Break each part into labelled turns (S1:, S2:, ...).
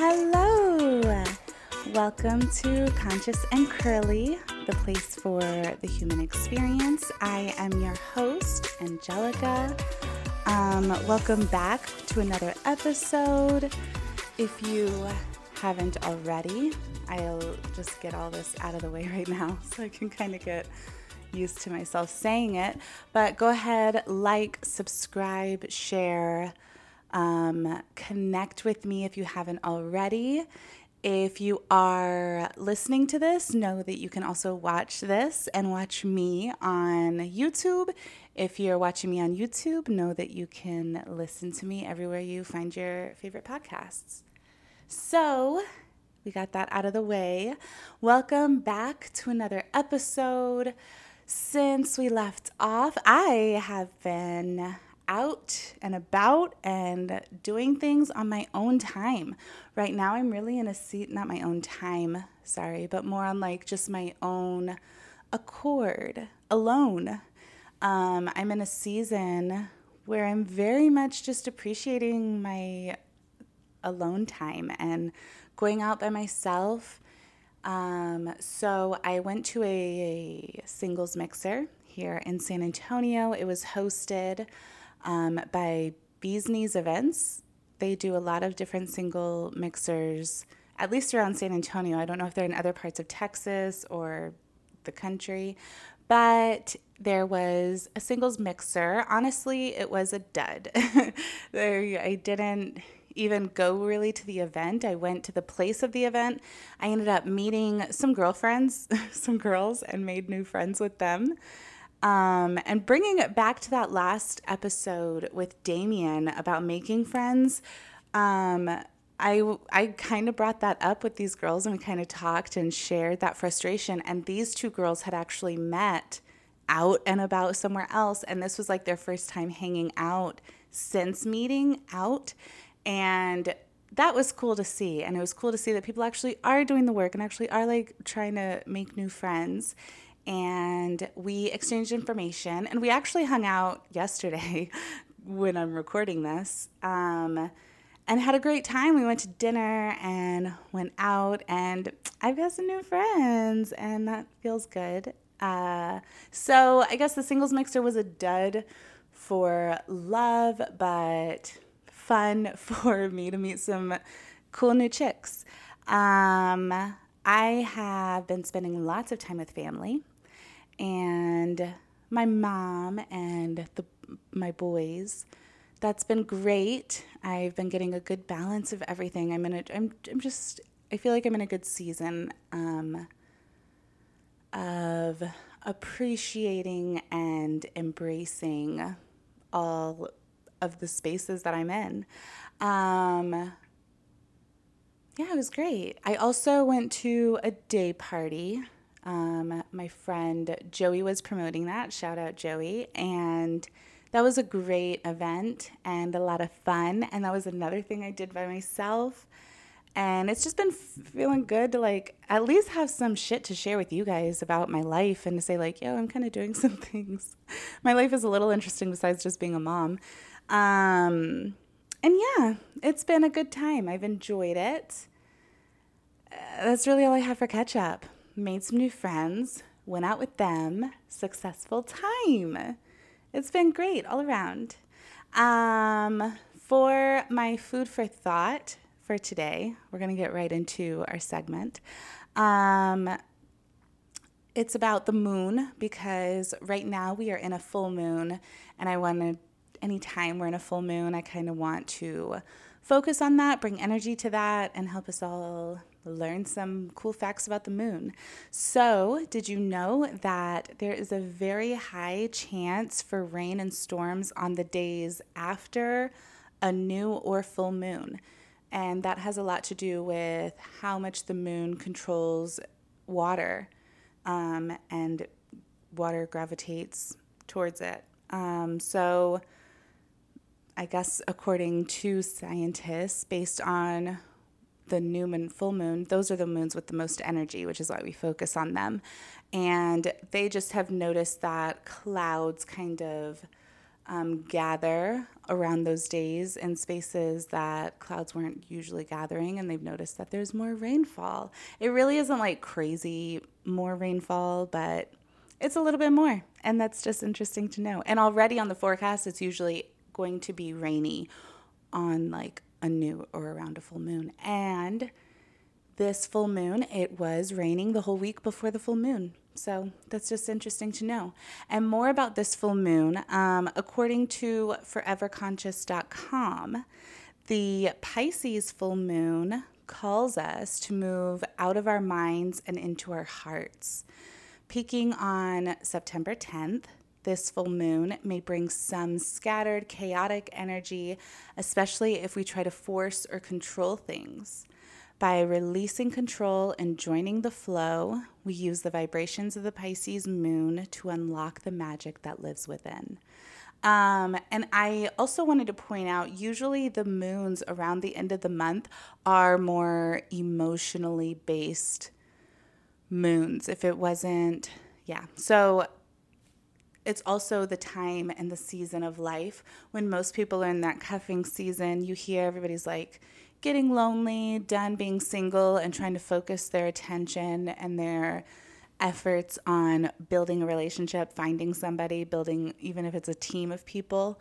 S1: Hello! Welcome to Conscious and Curly, the place for the human experience. I am your host, Angelica. Um, welcome back to another episode. If you haven't already, I'll just get all this out of the way right now so I can kind of get used to myself saying it. But go ahead, like, subscribe, share, um, connect with me if you haven't already. If you are listening to this, know that you can also watch this and watch me on YouTube. If you're watching me on YouTube, know that you can listen to me everywhere you find your favorite podcasts. So, we got that out of the way. Welcome back to another episode. Since we left off, I have been out and about and doing things on my own time. Right now, I'm really in a seat, not my own time, sorry, but more on like just my own accord, alone. Um, I'm in a season where I'm very much just appreciating my alone time and going out by myself. Um, so I went to a singles mixer here in San Antonio. It was hosted um, by Bees Knees Events. They do a lot of different single mixers, at least around San Antonio. I don't know if they're in other parts of Texas or the country, but there was a singles mixer. Honestly, it was a dud. I didn't even go really to the event. I went to the place of the event. I ended up meeting some girlfriends, some girls, and made new friends with them. Um, and bringing it back to that last episode with Damien about making friends, um, I, I kind of brought that up with these girls and we kind of talked and shared that frustration. And these two girls had actually met out and about somewhere else. And this was like their first time hanging out since meeting out. And that was cool to see. And it was cool to see that people actually are doing the work and actually are like trying to make new friends and we exchanged information. And we actually hung out yesterday when I'm recording this um, and had a great time. We went to dinner and went out, and I've got some new friends, and that feels good. Uh, so I guess the singles mixer was a dud for love, but fun for me to meet some cool new chicks. Um, I have been spending lots of time with family and my mom and the my boys. That's been great. I've been getting a good balance of everything. I'm in a I'm I'm just I feel like I'm in a good season um, of appreciating and embracing all of the spaces that I'm in. Um, yeah, it was great. I also went to a day party um, my friend Joey was promoting that. Shout out Joey. And that was a great event and a lot of fun. And that was another thing I did by myself. And it's just been feeling good to like at least have some shit to share with you guys about my life and to say, like, yo, I'm kind of doing some things. my life is a little interesting besides just being a mom. Um, and yeah, it's been a good time. I've enjoyed it. Uh, that's really all I have for catch up made some new friends, went out with them, successful time. It's been great all around. Um, for my food for thought for today, we're going to get right into our segment. Um, it's about the moon because right now we are in a full moon, and I want to, anytime we're in a full moon, I kind of want to focus on that, bring energy to that, and help us all learn some cool facts about the moon. So, did you know that there is a very high chance for rain and storms on the days after a new or full moon? And that has a lot to do with how much the moon controls water um, and water gravitates towards it. Um, so, I guess according to scientists, based on the new moon, full moon, those are the moons with the most energy, which is why we focus on them. And they just have noticed that clouds kind of um, gather around those days in spaces that clouds weren't usually gathering, and they've noticed that there's more rainfall. It really isn't like crazy more rainfall, but it's a little bit more, and that's just interesting to know. And already on the forecast, it's usually going to be rainy on like a new or around a full moon. And this full moon, it was raining the whole week before the full moon. So that's just interesting to know. And more about this full moon, um, according to foreverconscious.com, the Pisces full moon calls us to move out of our minds and into our hearts. Peaking on September 10th, this full moon may bring some scattered, chaotic energy, especially if we try to force or control things. By releasing control and joining the flow, we use the vibrations of the Pisces moon to unlock the magic that lives within. Um, and I also wanted to point out usually the moons around the end of the month are more emotionally based moons. If it wasn't, yeah. So it's also the time and the season of life when most people are in that cuffing season. You hear everybody's like, getting lonely, done being single, and trying to focus their attention and their efforts on building a relationship, finding somebody, building, even if it's a team of people.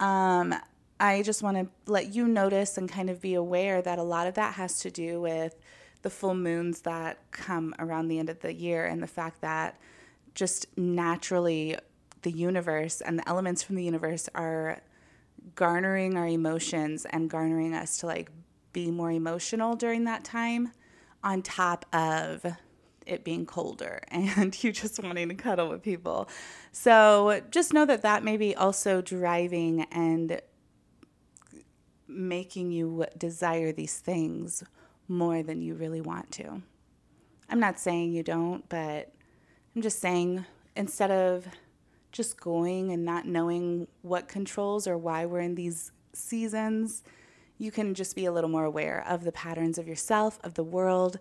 S1: Um, I just want to let you notice and kind of be aware that a lot of that has to do with the full moons that come around the end of the year and the fact that just naturally the universe and the elements from the universe are garnering our emotions and garnering us to like be more emotional during that time, on top of it being colder and you just wanting to cuddle with people. So just know that that may be also driving and making you desire these things more than you really want to. I'm not saying you don't, but I'm just saying instead of just going and not knowing what controls or why we're in these seasons, you can just be a little more aware of the patterns of yourself, of the world,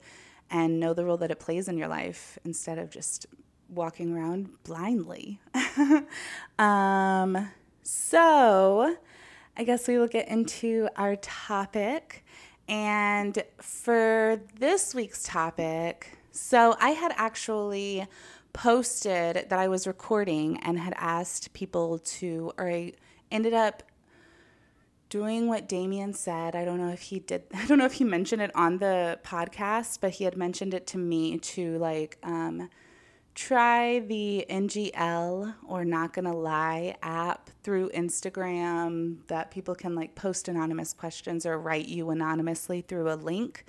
S1: and know the role that it plays in your life instead of just walking around blindly. um, so, I guess we will get into our topic. And for this week's topic, so I had actually posted that I was recording and had asked people to, or I ended up doing what Damien said. I don't know if he did, I don't know if he mentioned it on the podcast, but he had mentioned it to me to like um, try the NGL or Not Gonna Lie app through Instagram that people can like post anonymous questions or write you anonymously through a link.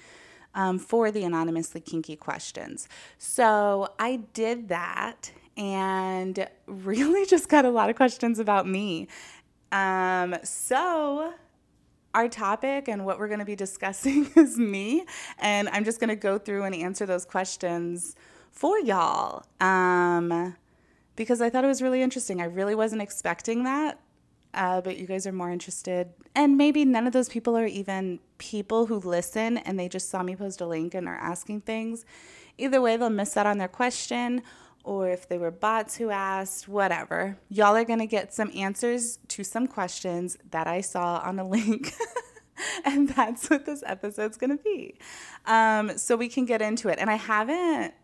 S1: Um, for the anonymously kinky questions. So I did that and really just got a lot of questions about me. Um, so our topic and what we're going to be discussing is me, and I'm just going to go through and answer those questions for y'all. Um, because I thought it was really interesting. I really wasn't expecting that, uh, but you guys are more interested. And maybe none of those people are even people who listen and they just saw me post a link and are asking things. Either way, they'll miss out on their question or if they were bots who asked, whatever. Y'all are to get some answers to some questions that I saw on a link. and that's what this episode's to be. Um, so we can get into it. And I haven't,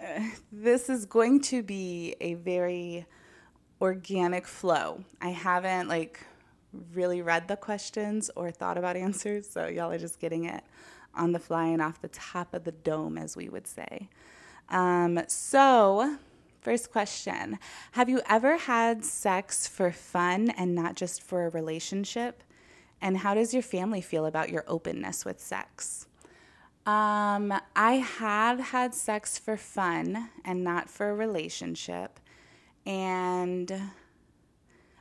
S1: uh, this is going to be a very organic flow. I haven't like really read the questions or thought about answers. So y'all are just getting it on the fly and off the top of the dome, as we would say. Um, so, first question Have you ever had sex for fun and not just for a relationship? And how does your family feel about your openness with sex? Um, I have had sex for fun and not for a relationship. And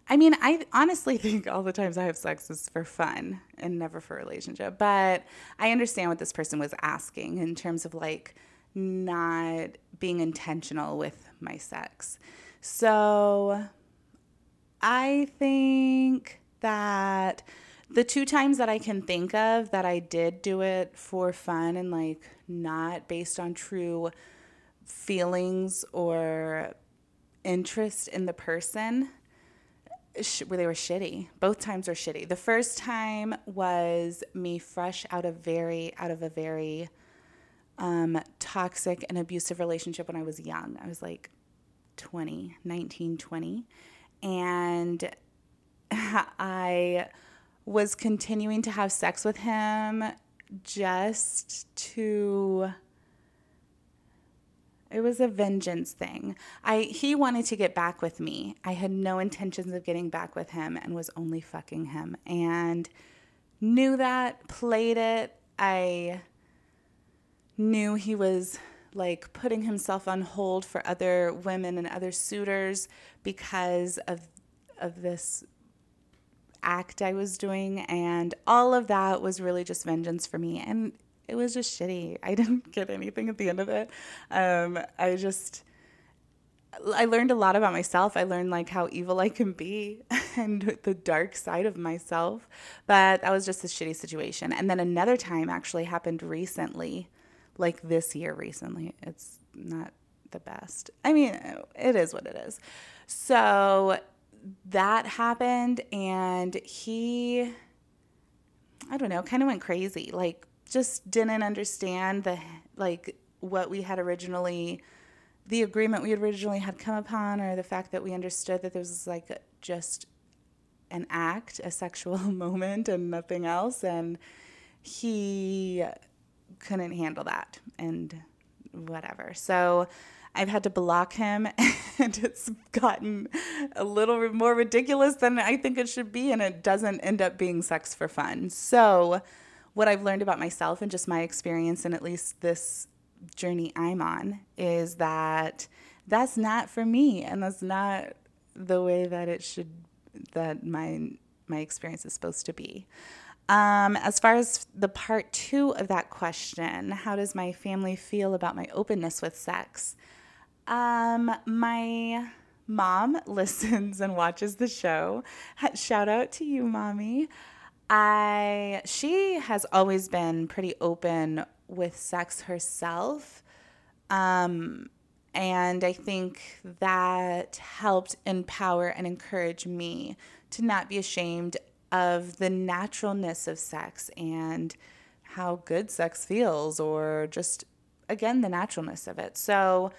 S1: I mean, I honestly think all the times I have sex is for fun and never for a relationship. But I understand what this person was asking in terms of like, not being intentional with my sex. So I think that the two times that I can think of that I did do it for fun and like not based on true feelings or interest in the person, sh- where they were shitty. Both times were shitty. The first time was me fresh out of very out of a very um, toxic and abusive relationship when I was young. I was like 20, 19, 20. And I was continuing to have sex with him just to it was a vengeance thing. I he wanted to get back with me. I had no intentions of getting back with him and was only fucking him and knew that, played it. I knew he was like putting himself on hold for other women and other suitors because of of this act I was doing and all of that was really just vengeance for me and it was just shitty. I didn't get anything at the end of it. Um, I just I learned a lot about myself. I learned like how evil I can be and the dark side of myself. But that was just a shitty situation. And then another time actually happened recently, like this year recently. It's not the best. I mean, it is what it is. So that happened and he I don't know, kind of went crazy. Like just didn't understand the like what we had originally the agreement we originally had come upon or the fact that we understood that there was like just an act, a sexual moment and nothing else and he couldn't handle that and whatever. So I've had to block him, and it's gotten a little more ridiculous than I think it should be, and it doesn't end up being sex for fun. So, what I've learned about myself and just my experience, and at least this journey I'm on, is that that's not for me, and that's not the way that it should, that my my experience is supposed to be. Um, as far as the part two of that question, how does my family feel about my openness with sex? Um, my mom listens and watches the show. Shout out to you, mommy. I she has always been pretty open with sex herself. Um, and I think that helped empower and encourage me to not be ashamed of the naturalness of sex and how good sex feels, or just again, the naturalness of it. So,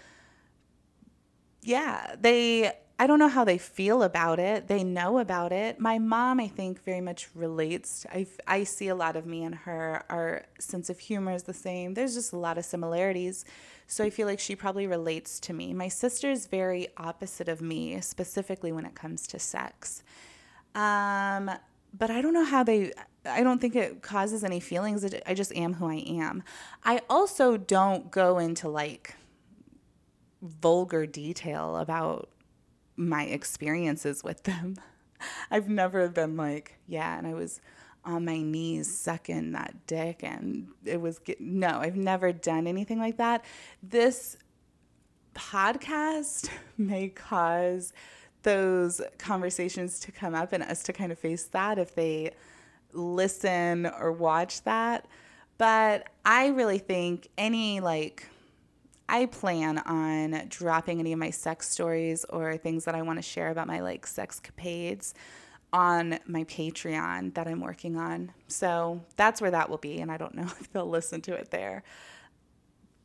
S1: yeah, they I don't know how they feel about it. They know about it. My mom, I think, very much relates. I, I see a lot of me and her. Our sense of humor is the same. There's just a lot of similarities. So I feel like she probably relates to me. My sister is very opposite of me, specifically when it comes to sex. Um, but I don't know how they, I don't think it causes any feelings. I just am who I am. I also don't go into like, vulgar detail about my experiences with them. I've never been like, yeah, and I was on my knees sucking that dick and it was no, I've never done anything like that. This podcast may cause those conversations to come up and us to kind of face that if they listen or watch that. But I really think any like I plan on dropping any of my sex stories or things that I want to share about my like sex capades on my Patreon that I'm working on. So that's where that will be. And I don't know if they'll listen to it there.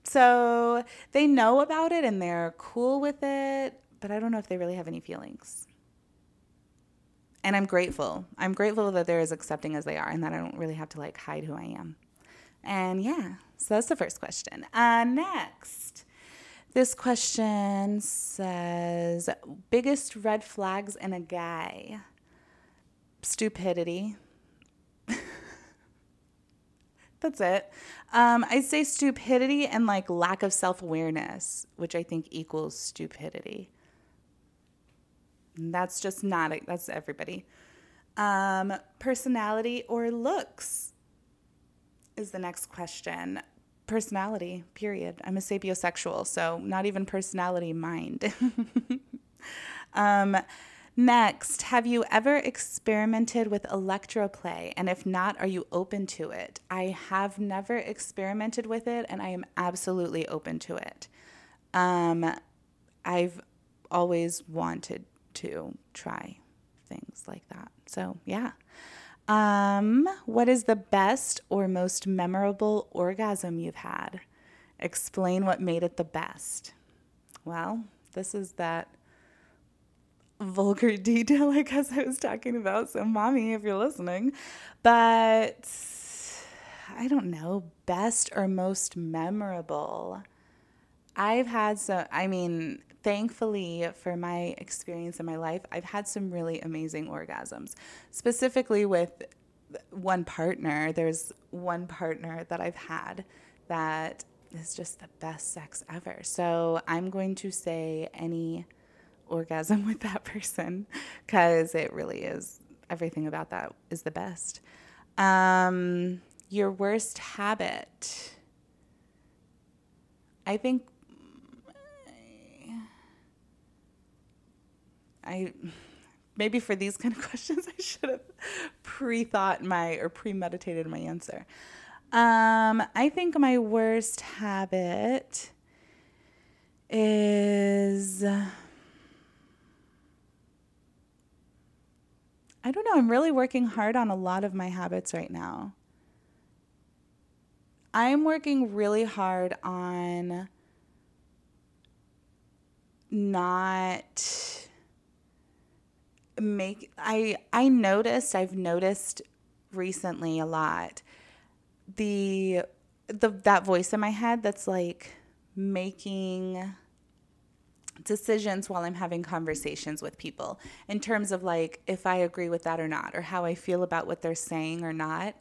S1: So they know about it and they're cool with it, but I don't know if they really have any feelings. And I'm grateful. I'm grateful that they're as accepting as they are and that I don't really have to like hide who I am. And yeah, so that's the first question. Uh, next, this question says biggest red flags in a guy stupidity. That's it. Um, I say stupidity and like lack of self awareness, which I think equals stupidity. that's just not, that's everybody. Um, personality or looks is the next question. Personality, period. I'm a sapiosexual, so not even personality, mind. um, next, have you ever experimented with electroplay? And if not, are you open to it? I have never experimented with it, and I am absolutely open to it. Um, I've always wanted to try things like that. So, yeah. Um, what is the best or most memorable orgasm you've had? Explain what made it the best. Well, this is that vulgar detail, I guess I was talking about. So, mommy, if you're listening. But I don't know, best or most memorable. I've had some, I mean, thankfully for my experience in my life, I've had some really amazing orgasms. Specifically with one partner, there's one partner that I've had that is just the best sex ever. So I'm going to say any orgasm with that person because it really is everything about that is the best. Um, your worst habit. I think I maybe for these kind of questions I should have pre-thought my or premeditated my answer. Um, I think my worst habit is I don't know, I'm really working hard on a lot of my habits right now. I'm working really hard on not make I I noticed I've noticed recently a lot the the that voice in my head that's like making decisions while I'm having conversations with people in terms of like if I agree with that or not or how I feel about what they're saying or not.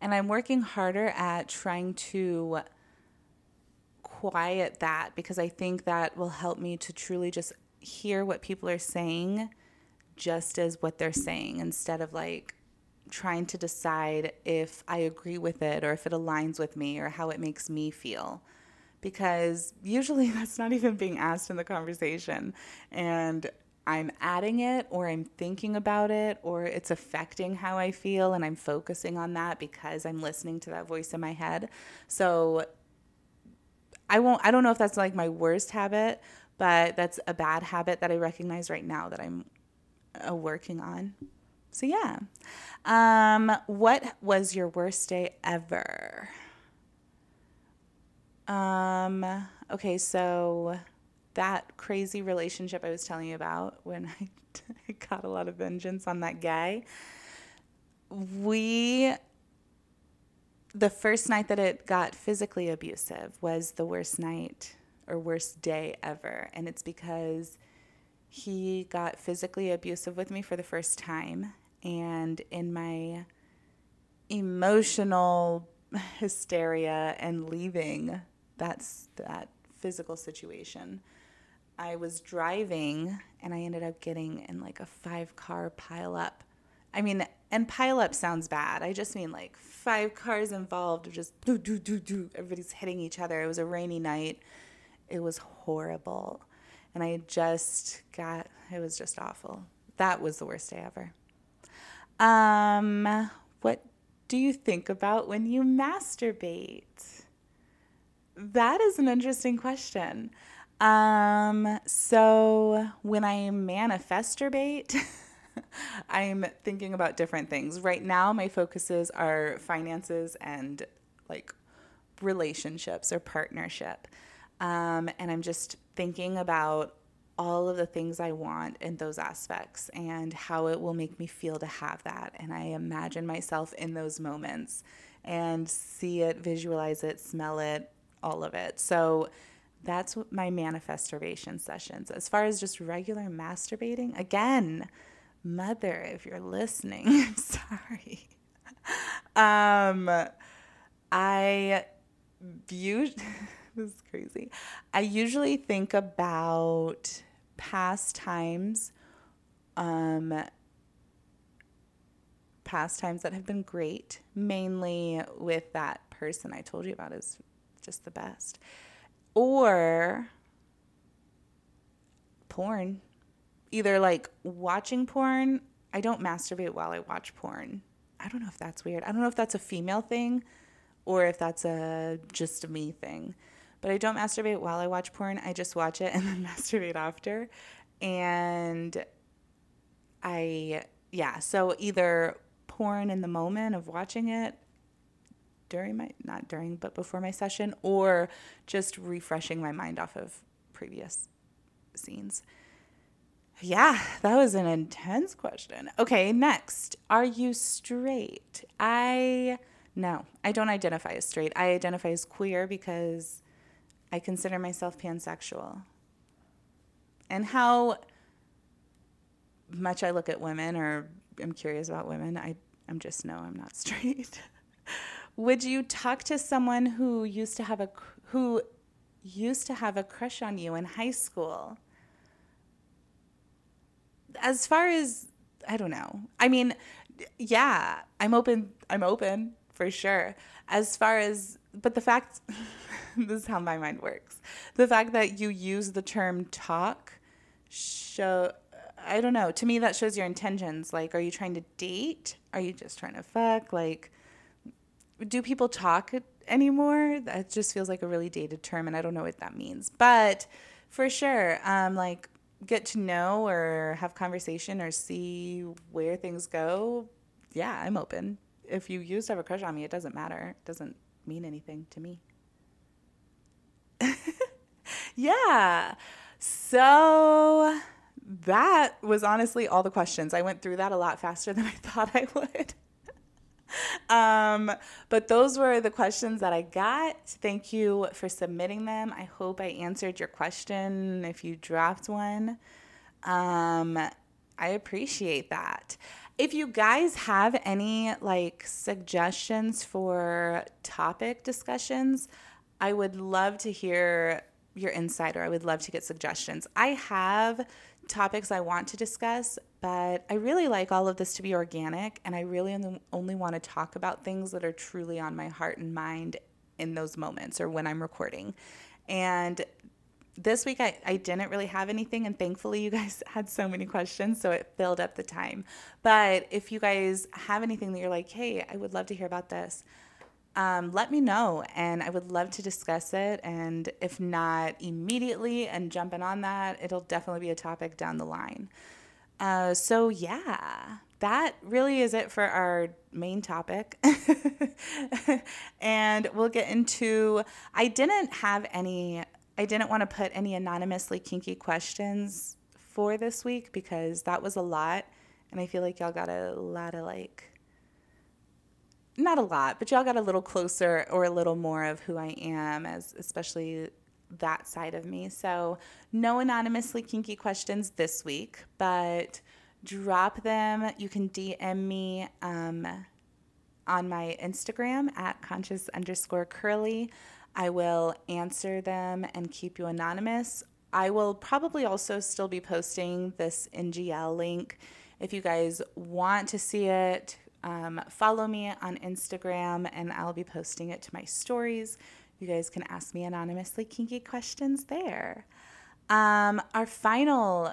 S1: And I'm working harder at trying to quiet that because I think that will help me to truly just hear what people are saying just as what they're saying instead of like trying to decide if I agree with it or if it aligns with me or how it makes me feel. Because usually that's not even being asked in the conversation. And I'm adding it or I'm thinking about it or it's affecting how I feel and I'm focusing on that because I'm listening to that voice in my head. So I won't I don't know if that's like my worst habit, but that's a bad habit that I recognize right now that I'm uh, working on. So yeah. Um, what was your worst day ever? Um, okay, so that crazy relationship I was telling you about when I, I got a lot of vengeance on that guy. We the first night that it got physically abusive was the worst night or worst day ever. And it's because he got physically abusive with me for the first time. And in my emotional hysteria and leaving that's that physical situation, I was driving and I ended up getting in like a five car pile up. I mean, and pile up sounds bad. I just mean like five cars involved, just do do do do. Everybody's hitting each other. It was a rainy night. It was horrible and I just got it was just awful. That was the worst day ever. Um, what do you think about when you masturbate? That is an interesting question. Um, so when I manifesturbate, I'm thinking about different things. Right now, my focuses are finances and like relationships or partnership. Um, and I'm just thinking about all of the things I want in those aspects and how it will make me feel to have that. And I imagine myself in those moments and see it, visualize it, smell it, all of it. So that's my manifestation sessions. As far as just regular masturbating, again, mother, if you're listening, I'm sorry. um, I viewed. this is crazy. I usually think about past times, um, past times that have been great, mainly with that person I told you about is just the best. Or porn. Either like watching porn. I don't masturbate while I watch porn. I don't know if that's weird. I don't know if that's a female thing or if that's a just a me thing. But I don't masturbate while I watch porn. I just watch it and then masturbate after. And I yeah, so either porn in the moment of watching it during my not during but before my session or just refreshing my mind off of previous scenes. Yeah, that was an intense question. Okay, next. Are you straight? I no, I don't identify as straight. I identify as queer because I consider myself pansexual. And how much I look at women or am curious about women, I, I'm just no, I'm not straight. Would you talk to someone who used to have a who used to have a crush on you in high school? As far as I don't know. I mean, yeah, I'm open. I'm open for sure. As far as, but the fact, this is how my mind works. The fact that you use the term talk show, I don't know. To me, that shows your intentions. Like, are you trying to date? Are you just trying to fuck? Like, do people talk anymore? That just feels like a really dated term, and I don't know what that means. But for sure, um, like, get to know or have conversation or see where things go. Yeah, I'm open if you used to have a crush on me, it doesn't matter. It doesn't mean anything to me. yeah. So that was honestly all the questions. I went through that a lot faster than I thought I would. um, but those were the questions that I got. Thank you for submitting them. I hope I answered your question if you dropped one. Um, I appreciate that. If you guys have any like suggestions for topic discussions, I would love to hear your insight or I would love to get suggestions. I have topics I want to discuss, but I really like all of this to be organic and I really only, only want to talk about things that are truly on my heart and mind in those moments or when I'm recording. And this week I, I didn't really have anything and thankfully you guys had so many questions so it filled up the time. But if you guys have anything that you're like hey i would love to hear about this um, let me know and i would love to discuss it. And if not immediately and jumping on that it'll definitely be a topic down the line. Uh, so yeah that really is it for our main topic. and we'll get into I didn't have any I didn't want to put any anonymously kinky questions for this week because that was a lot. And I feel like y'all got a lot of like, not a lot, but y'all got a little closer or a little more of who I am, as especially that side of me. So, no anonymously kinky questions this week, but drop them. You can DM me um, on my Instagram at conscious underscore curly. I will answer them and keep you anonymous. I will probably also still be posting this NGL link. If you guys want to see it, um, follow me on Instagram and I'll be posting it to my stories. You guys can ask me anonymously kinky questions there. Um, our final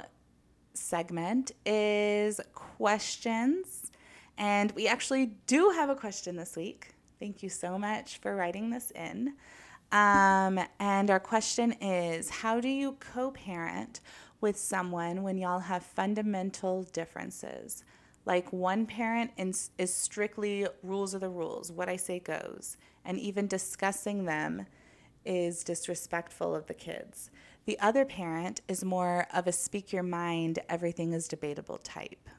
S1: segment is questions. And we actually do have a question this week. Thank you so much for writing this in. Um, and our question is How do you co parent with someone when y'all have fundamental differences? Like one parent is, strictly rules are the rules, what I say goes, and even discussing them is disrespectful of the kids. The other parent is more of a speak your mind, everything is debatable type.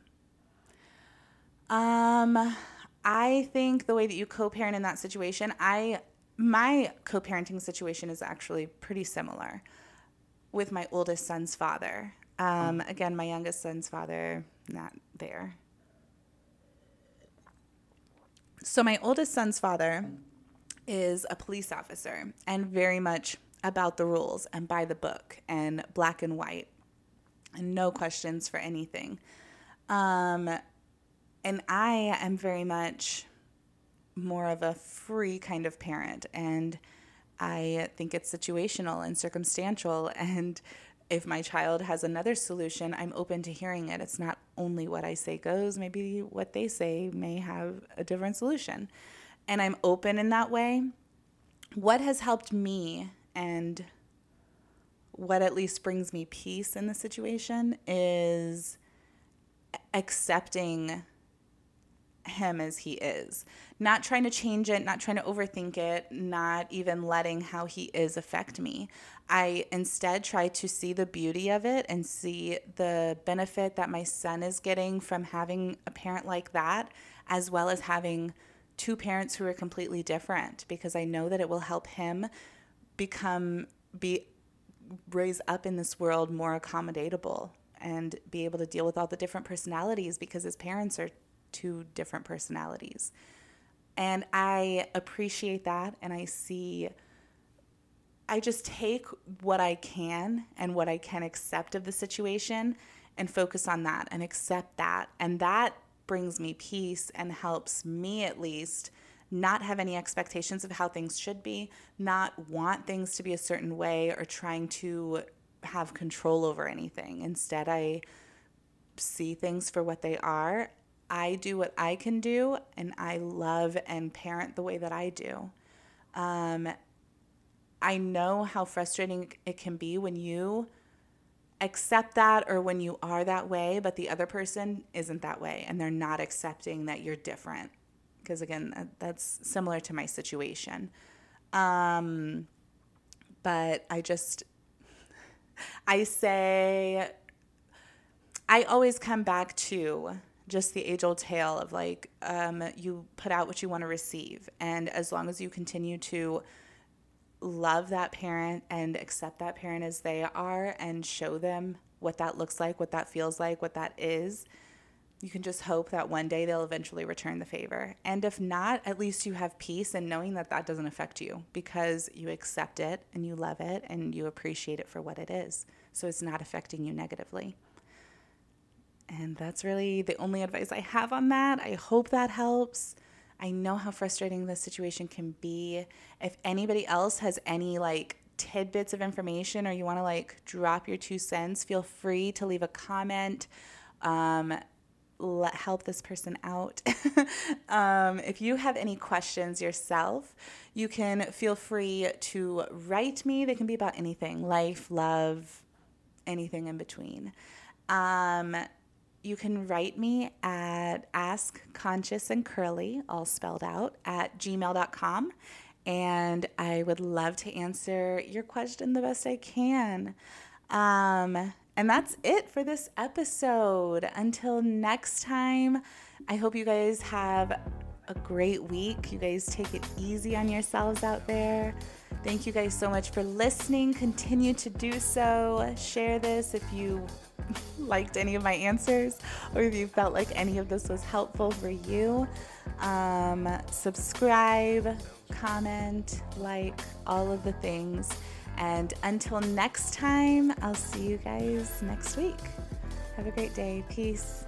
S1: Um, I think the way that you co parent in that situation, I my co parenting situation is actually pretty similar with my oldest son's father. Um, again, my youngest son's father, not there. So, my oldest son's father is a police officer and very much about the rules and by the book and black and white and no questions for anything. Um, and I am very much more of a free kind of parent and I think it's situational and circumstantial and if my child has another solution, I'm open to hearing it. It's not only what I say goes, maybe what they say may have a different solution. And I'm open in that way. What has helped me and what at least brings me peace in the situation is accepting him as he is, not trying to change it, not trying to overthink it, not even letting how he is affect me. I instead try to see the beauty of it and see the benefit that my son is getting from having a parent like that, as well as having two parents who are completely different, because I know that it will help him become, be, raise up in this world more accommodatable and be able to deal with all the different personalities because his parents are two different personalities. And I appreciate that. And I see, I just take what I can and what I can accept of the situation and focus on that and accept that. And that brings me peace and helps me at least not have any expectations of how things should be, not want things to be a certain way or trying to have control over anything. Instead, I see things for what they are I do what I can do, and I love and parent the way that I do. Um, I know how frustrating it can be when you accept that or when you are that way, but the other person isn't that way and they're not accepting that you're different. Because again, that's similar to my situation. Um, but I just, I say, I always come back to just the age old tale of like um, you put out what you want to receive. And as long as you continue to love that parent and accept that parent as they are and show them what that looks like, what that feels like, what that is, you can just hope that one day they'll eventually return the favor. And if not, at least you have peace in knowing that that doesn't affect you because you accept it and you love it and you appreciate it for what it is. So it's not affecting you negatively. And that's really the only advice I have on that. I hope that helps. I know how frustrating this situation can be. If anybody else has any like tidbits of information or you want to like drop your two cents, feel free to leave a comment. Um, let help this person out. um, if you have any questions yourself, you can feel free to write me. They can be about anything life, love, anything in between. Um, you can write me at ask conscious and curly all spelled out at gmail.com and i would love to answer your question the best i can. Um, and that's it for this episode. Until next time i hope you guys have a great week. You guys take it easy on yourselves out there. Thank you guys so much for listening. Continue to do so. Share this if you liked any of my answers or if you felt like any of this was helpful for you. Um, subscribe, comment, like, all of the things. And until next time, I'll see you guys next week. Have a great day. Peace.